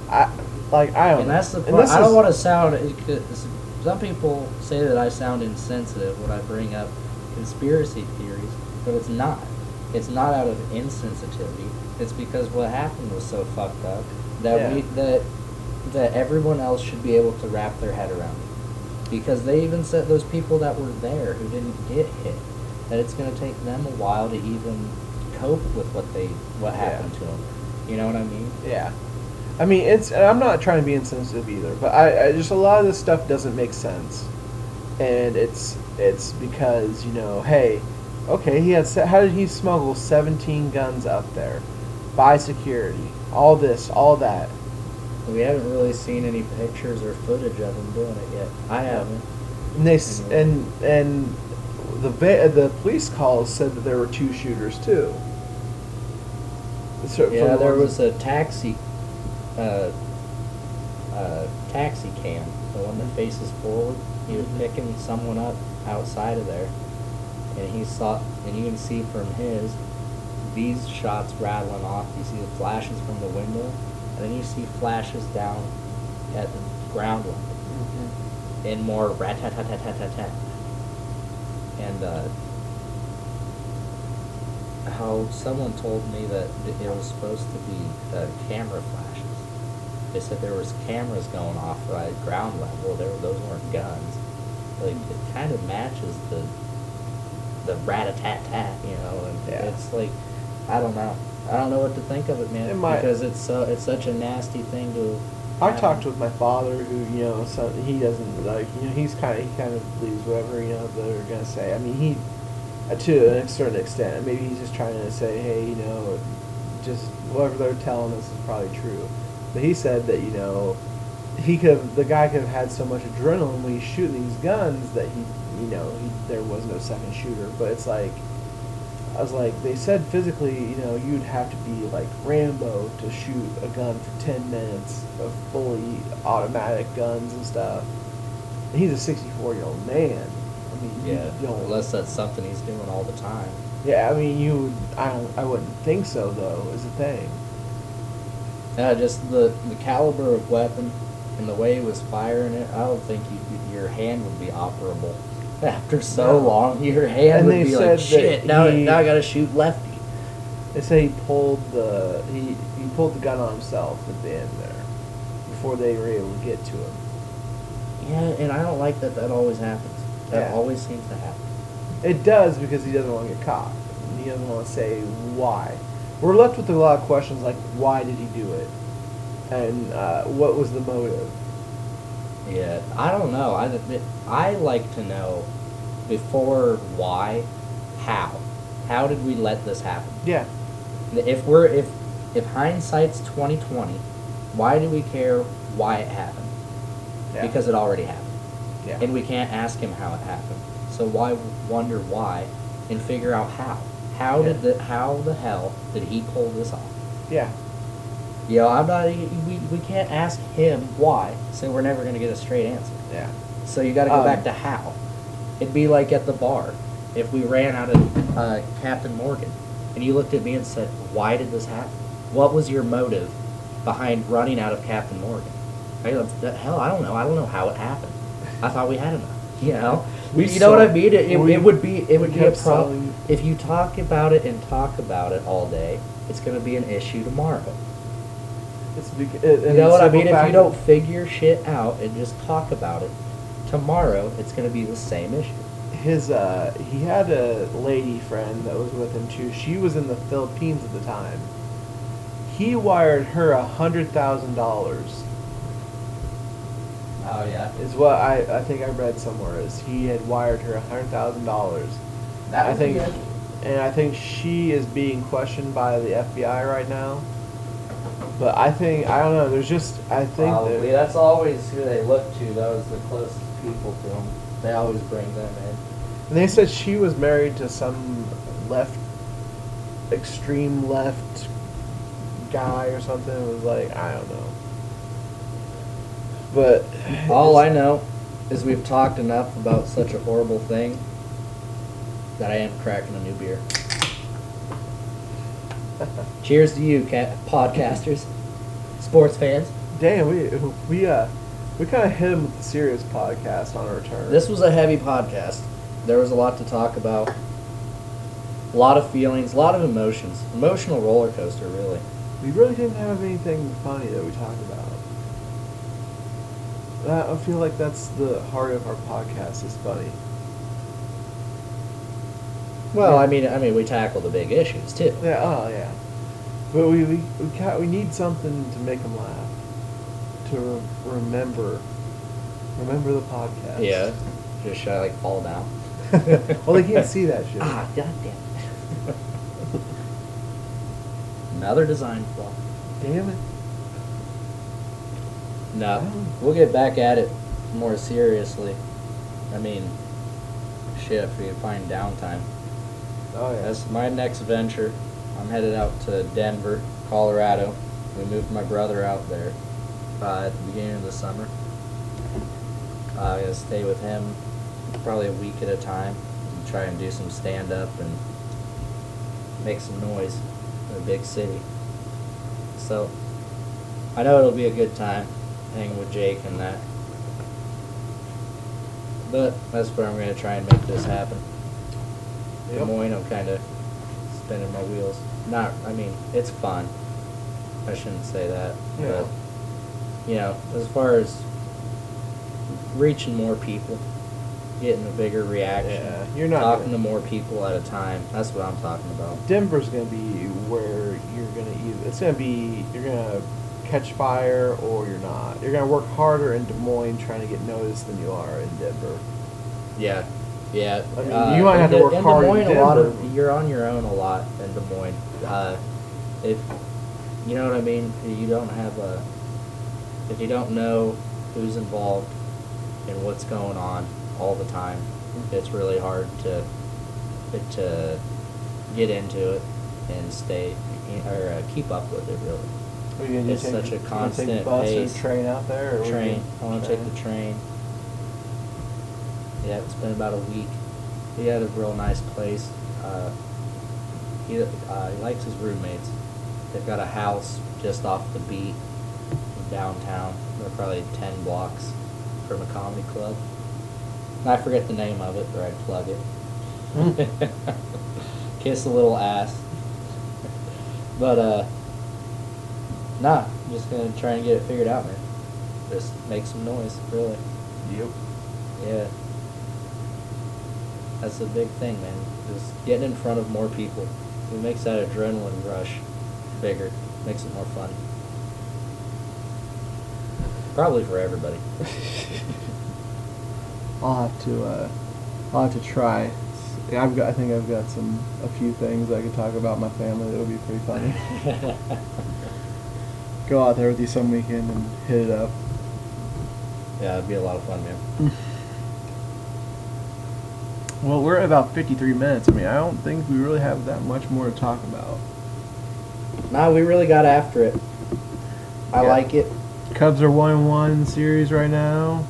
I like I don't. And that's the. I don't want to sound. Some people say that I sound insensitive when I bring up conspiracy theories, but it's not. It's not out of insensitivity. It's because what happened was so fucked up that we that that everyone else should be able to wrap their head around it. Because they even said those people that were there who didn't get hit that it's going to take them a while to even cope with what they what Yeah. happened to them. You know what I mean? Yeah. I mean, it's. I'm not trying to be insensitive either, but I, I just a lot of this stuff doesn't make sense, and it's it's because you know, hey, okay, he had how did he smuggle 17 guns up there, by security, all this, all that. We haven't really seen any pictures or footage of him doing it yet. I haven't. And they s- and and the va- the police calls said that there were two shooters too. So- Yeah, there was a taxi, uh, uh, taxi cam, the one that faces forward. He was Mhm. picking someone up outside of there, and he saw, and you can see from his these shots rattling off. You see the flashes from the window, and then you see flashes down at the ground level. Mhm. and more rat tat tat tat tat tat. And uh, how someone told me that it was supposed to be uh, camera flashes. They said there was cameras going off right at ground level. There, those weren't guns. Like it kind of matches the the rat a tat tat, you know. And Yeah. it's like I don't know. I don't know what to think of it, man. It might- because it's so it's such a nasty thing to. I happen. talked with my father, who you know, so he doesn't like, you know, he's kind of he kind of believes whatever you know they're gonna say. I mean, he uh, to a certain extent, maybe he's just trying to say, hey, you know, just whatever they're telling us is probably true. But he said that you know, he could have, the guy could have had so much adrenaline when he's shooting these guns that he, you know, he, there was no second shooter. But it's like. I was like, they said physically, you know, you'd have to be like Rambo to shoot a gun for 10 minutes of fully automatic guns and stuff. And he's a 64 year old man. I mean, you Yeah, don't. unless that's something he's doing all the time. yeah, I mean, you. I don't. I wouldn't think so though. Is the thing. Yeah, just the the caliber of weapon and the way he was firing it. I don't think you, your hand would be operable after so long. Your hand And would they be said like that shit. Now, he- now I gotta shoot lefty. They say he pulled the he he pulled the gun on himself at the end there, before they were able to get to him. Yeah, and I don't like that. That always happens. That Yeah. always seems to happen. It does because he doesn't want to get caught. And he doesn't want to say why. We're left with a lot of questions like why did he do it, and uh, what was the motive. Yeah, I don't know. I I like to know before why, how, how did we let this happen? Yeah, If we're if if hindsight's twenty twenty, why do we care why it happened? yeah. Because it already happened, yeah. and we can't ask him how it happened. So why wonder why, and figure out how? How did the how the hell did he pull this off? yeah, You know, I'm not. We, we can't ask him why, so we're never gonna get a straight answer. yeah, So you got to go Um, back to how. It'd be like at the bar if we ran out of uh, Captain Morgan, and you looked at me and said, "Why did this happen? What was your motive behind running out of Captain Morgan?" I go, "The hell, I don't know. I don't know how it happened. I thought we had enough. You know, We you know what I mean? It, it, we- it would be it would be a problem if you talk about it and talk about it all day. It's going to be an issue tomorrow. It's bec- You know what I mean? If you don't figure shit out and just talk about it, tomorrow it's going to be the same issue. his uh, he had a lady friend that was with him too. She was in the Philippines at the time. He wired her a hundred thousand dollars. Oh yeah, Is what I, I think I read somewhere is he had wired her a hundred thousand dollars. That I would be think, good. and I think she is being questioned by the FBI right now. But I think I don't know. There's just I think Probably. that, That's always who they look to. Those the closest people to them. They always bring them in. And they said she was married to some left, extreme left guy or something. It was like I don't know. But All I know is we've talked enough about such a horrible thing that I am cracking a new beer. Cheers to you, cat podcasters, sports fans. Damn, we we uh we kind of hit him with the serious podcast on our return. This was a heavy podcast. There was a lot to talk about. A lot of feelings, a lot of emotions. Emotional roller coaster, really. we really didn't have anything funny that we talked about. That, I feel like that's the heart of our podcast is funny. Well. I mean, I mean, we tackle the big issues too. Yeah, oh yeah. But we we we, we need something to make them laugh. To re- remember, remember the podcast. Yeah. Just should I like fall down? well, they can't see that shit. Ah, god damn it. Another design flaw. Damn it. No, we'll get back at it more seriously. I mean, shit, if we find downtime. Oh yeah. That's my next venture. I'm headed out to Denver, Colorado. We moved my brother out there uh, at the beginning of the summer. Uh, I'm gonna stay with him probably a week at a time and try and do some stand up and make some noise in a big city. So I know it'll be a good time hanging with Jake and that. But that's where I'm gonna try and make this happen. Des Yep. Moines, I'm kind of spinning my wheels. Not, I mean, it's fun. I shouldn't say that, Yeah. but you know, as far as reaching more people, getting a bigger reaction, Yeah, you're not talking gonna- to more people at a time. That's what I'm talking about. Denver's gonna be where you're gonna either it's gonna be you're gonna catch fire or you're not. You're gonna work harder in Des Moines trying to get noticed than you are in Denver. Yeah, yeah. I mean, uh, you might have to work in hard Des in Moines, a lot of you're on your own a lot in Des Moines. Uh, if you know what I mean, you don't have a. If you don't know who's involved and what's going on all the time, it's really hard to to get into it and stay or uh, keep up with it. Really. It's such a you constant take the bus pace. or train out there? Or what are you train. I want to take the train. Yeah, it's been about a week. He had a real nice place. Uh, he, uh, he likes his roommates. They've got a house just off the beat in downtown. They're probably 10 blocks from a comedy club. And I forget the name of it, but I'd plug it. Kiss a little ass. but, uh, nah, I'm just gonna try and get it figured out, man. Just make some noise, really. Yep. Yeah. That's a big thing, man. Just getting in front of more people. It makes that adrenaline rush bigger. Makes it more fun. Probably for everybody. I'll have to. Uh, I'll have to try. I've got. I think I've got some a few things I could talk about my family that would be pretty funny. Go out there with you some weekend and hit it up. yeah, it'd be a lot of fun, man. Well, we're at about 53 minutes. I mean, I don't think we really have that much more to talk about. Nah, we really got after it. I Yeah. like it. Cubs are one one in the series right now.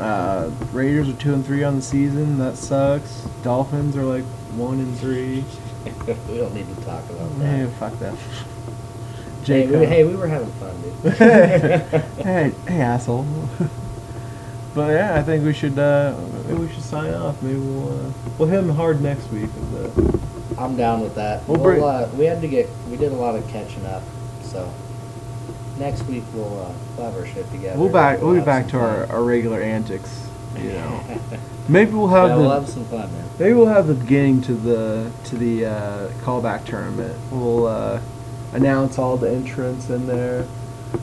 Uh, Raiders are two and three on the season. That sucks. Dolphins are like one and three. we don't need to talk about that. fuck that. Hey, we, hey, we were having fun, dude. hey, hey, asshole. But yeah, I think we should. Uh, maybe we should sign off. Maybe we'll uh, we'll hit him hard next week. I'm down with that. We'll We'll, uh, we had to get, we did a lot of catching up, so next week we'll, uh, we'll have our shit together. we'll back. We'll be have back some to our, fun. our regular antics. You know. maybe we'll have yeah, the. we'll have some fun, man. Maybe we'll have the beginning to the to the uh, callback tournament. We'll uh, announce all the entrants in there.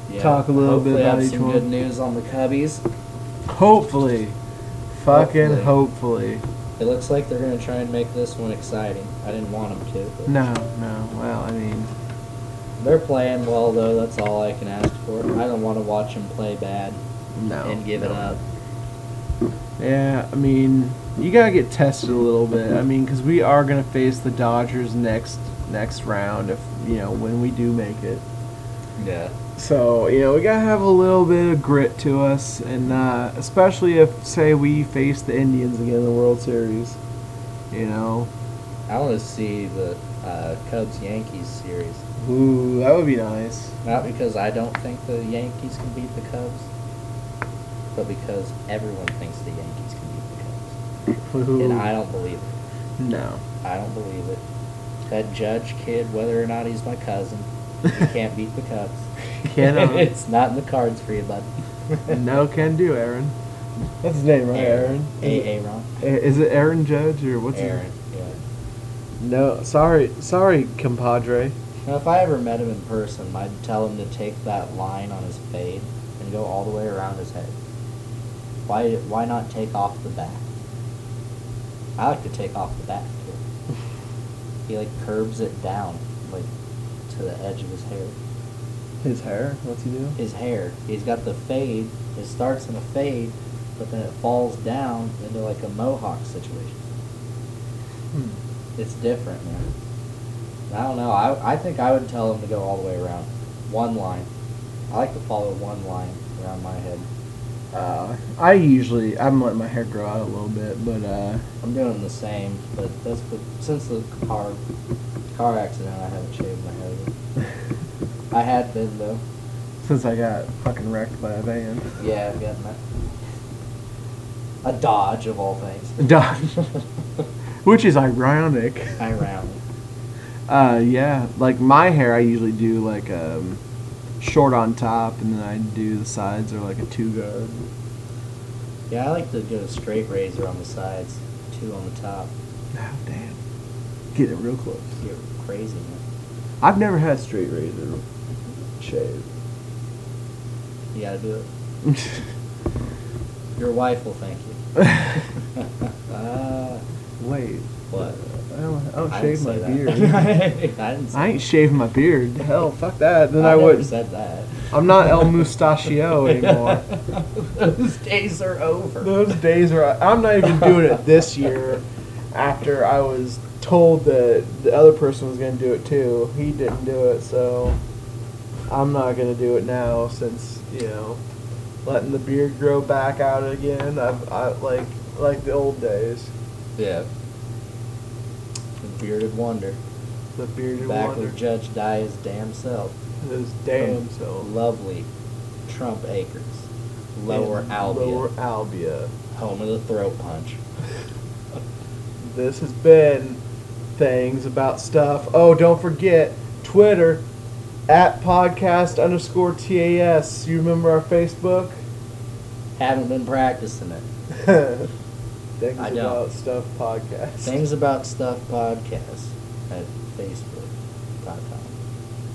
Yeah. Talk a little bit Hopefully about have each some one. good news on the Cubbies. Hopefully, fucking Hopefully. hopefully. It looks like they're gonna try and make this one exciting. I didn't want them to. But No, no. Well, I mean, They're playing well though. That's all I can ask for. I don't want to watch them play bad no. and give it up. Yeah, I mean, you gotta get tested a little bit. I mean, because we are gonna face the Dodgers next next round if you know when we do make it. Yeah. So you know we gotta have a little bit of grit to us, and uh, especially if say we face the Indians again in the World Series. You know, I want to see the uh, Cubs Yankees series. ooh, that would be nice. Not because I don't think the Yankees can beat the Cubs, but because everyone thinks the Yankees can beat the Cubs. Ooh. And I don't believe it. No. I don't believe it. That Judge kid, whether or not he's my cousin, he can't beat the Cubs. Cannot. Um, it's not in the cards for you, bud. no can do, Aaron. That's his name, right? Aaron. A. Aaron. Is it Aaron Judge or what's Aaron. His? Yeah. No, sorry, sorry, compadre. Now, if I ever met him in person, I'd tell him to take that line on his fade and go all the way around his head. Why? Why not take off the back? I like to take off the back too. He like curves it down, like to the edge of his hair. His hair? What's he do? His hair. He's got the fade. It starts in a fade, but then it falls down into like a mohawk situation. Hmm. It's different, man. I don't know. I, I think I would tell him to go all the way around. One line. I like to follow one line around my head. Uh, I usually I'm letting my hair grow out a little bit, but uh, I'm doing the same, but that's but since the car car accident, I haven't shaved my head. I had been though. since I got fucking wrecked by a van. Yeah, I've gotten that. A Dodge of all things. Dodge. Which is ironic. I round. Uh, yeah, like my hair, I usually do like um, short on top, and then I do the sides or like a two guard. Yeah, I like to get a straight razor on the sides, two on the top. Oh damn, getting it real close. You're crazy, man. I've never had straight razor shave. You gotta do it. Your wife will thank you. Ah, Wait, what? I don't, I don't I shave my that. beard. I didn't say I ain't shaving my beard. Hell, fuck that. Then I, I, would. said that. I'm not El Mustachio anymore. Those days are over. Those days are. I'm not even doing it this year. After I was told that the other person was going to do it too, he didn't do it, so I'm not to do it now. Since you know, letting the beard grow back out again. I've, I like like the old days. Yeah. The bearded wonder. The bearded Back wonder. Judge died his damn self. His damn self. Lovely Trump Acres. Lower In Albia. Lower Albia. Home of the throat punch. This has been things about stuff. Oh, don't forget Twitter at podcast underscore TAS. You remember our Facebook? Haven't been practicing it. things I don't. about stuff podcast. Things About Stuff podcast at facebook.com.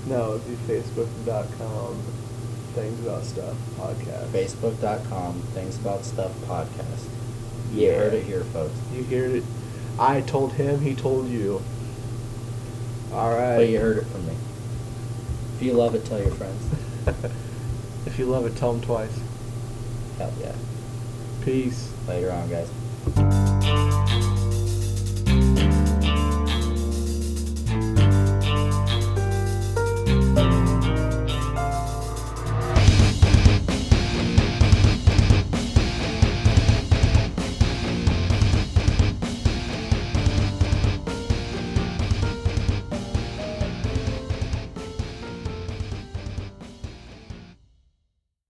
No, it'd be facebook.com. Things about stuff podcast. Facebook.com. Things About Stuff podcast. You Yeah. heard it here, folks. You hear it? I told him. He told you. All right. But you heard it from me. If you love it, tell your friends. if you love it, tell them twice. Hell yeah. Peace. Later on, guys.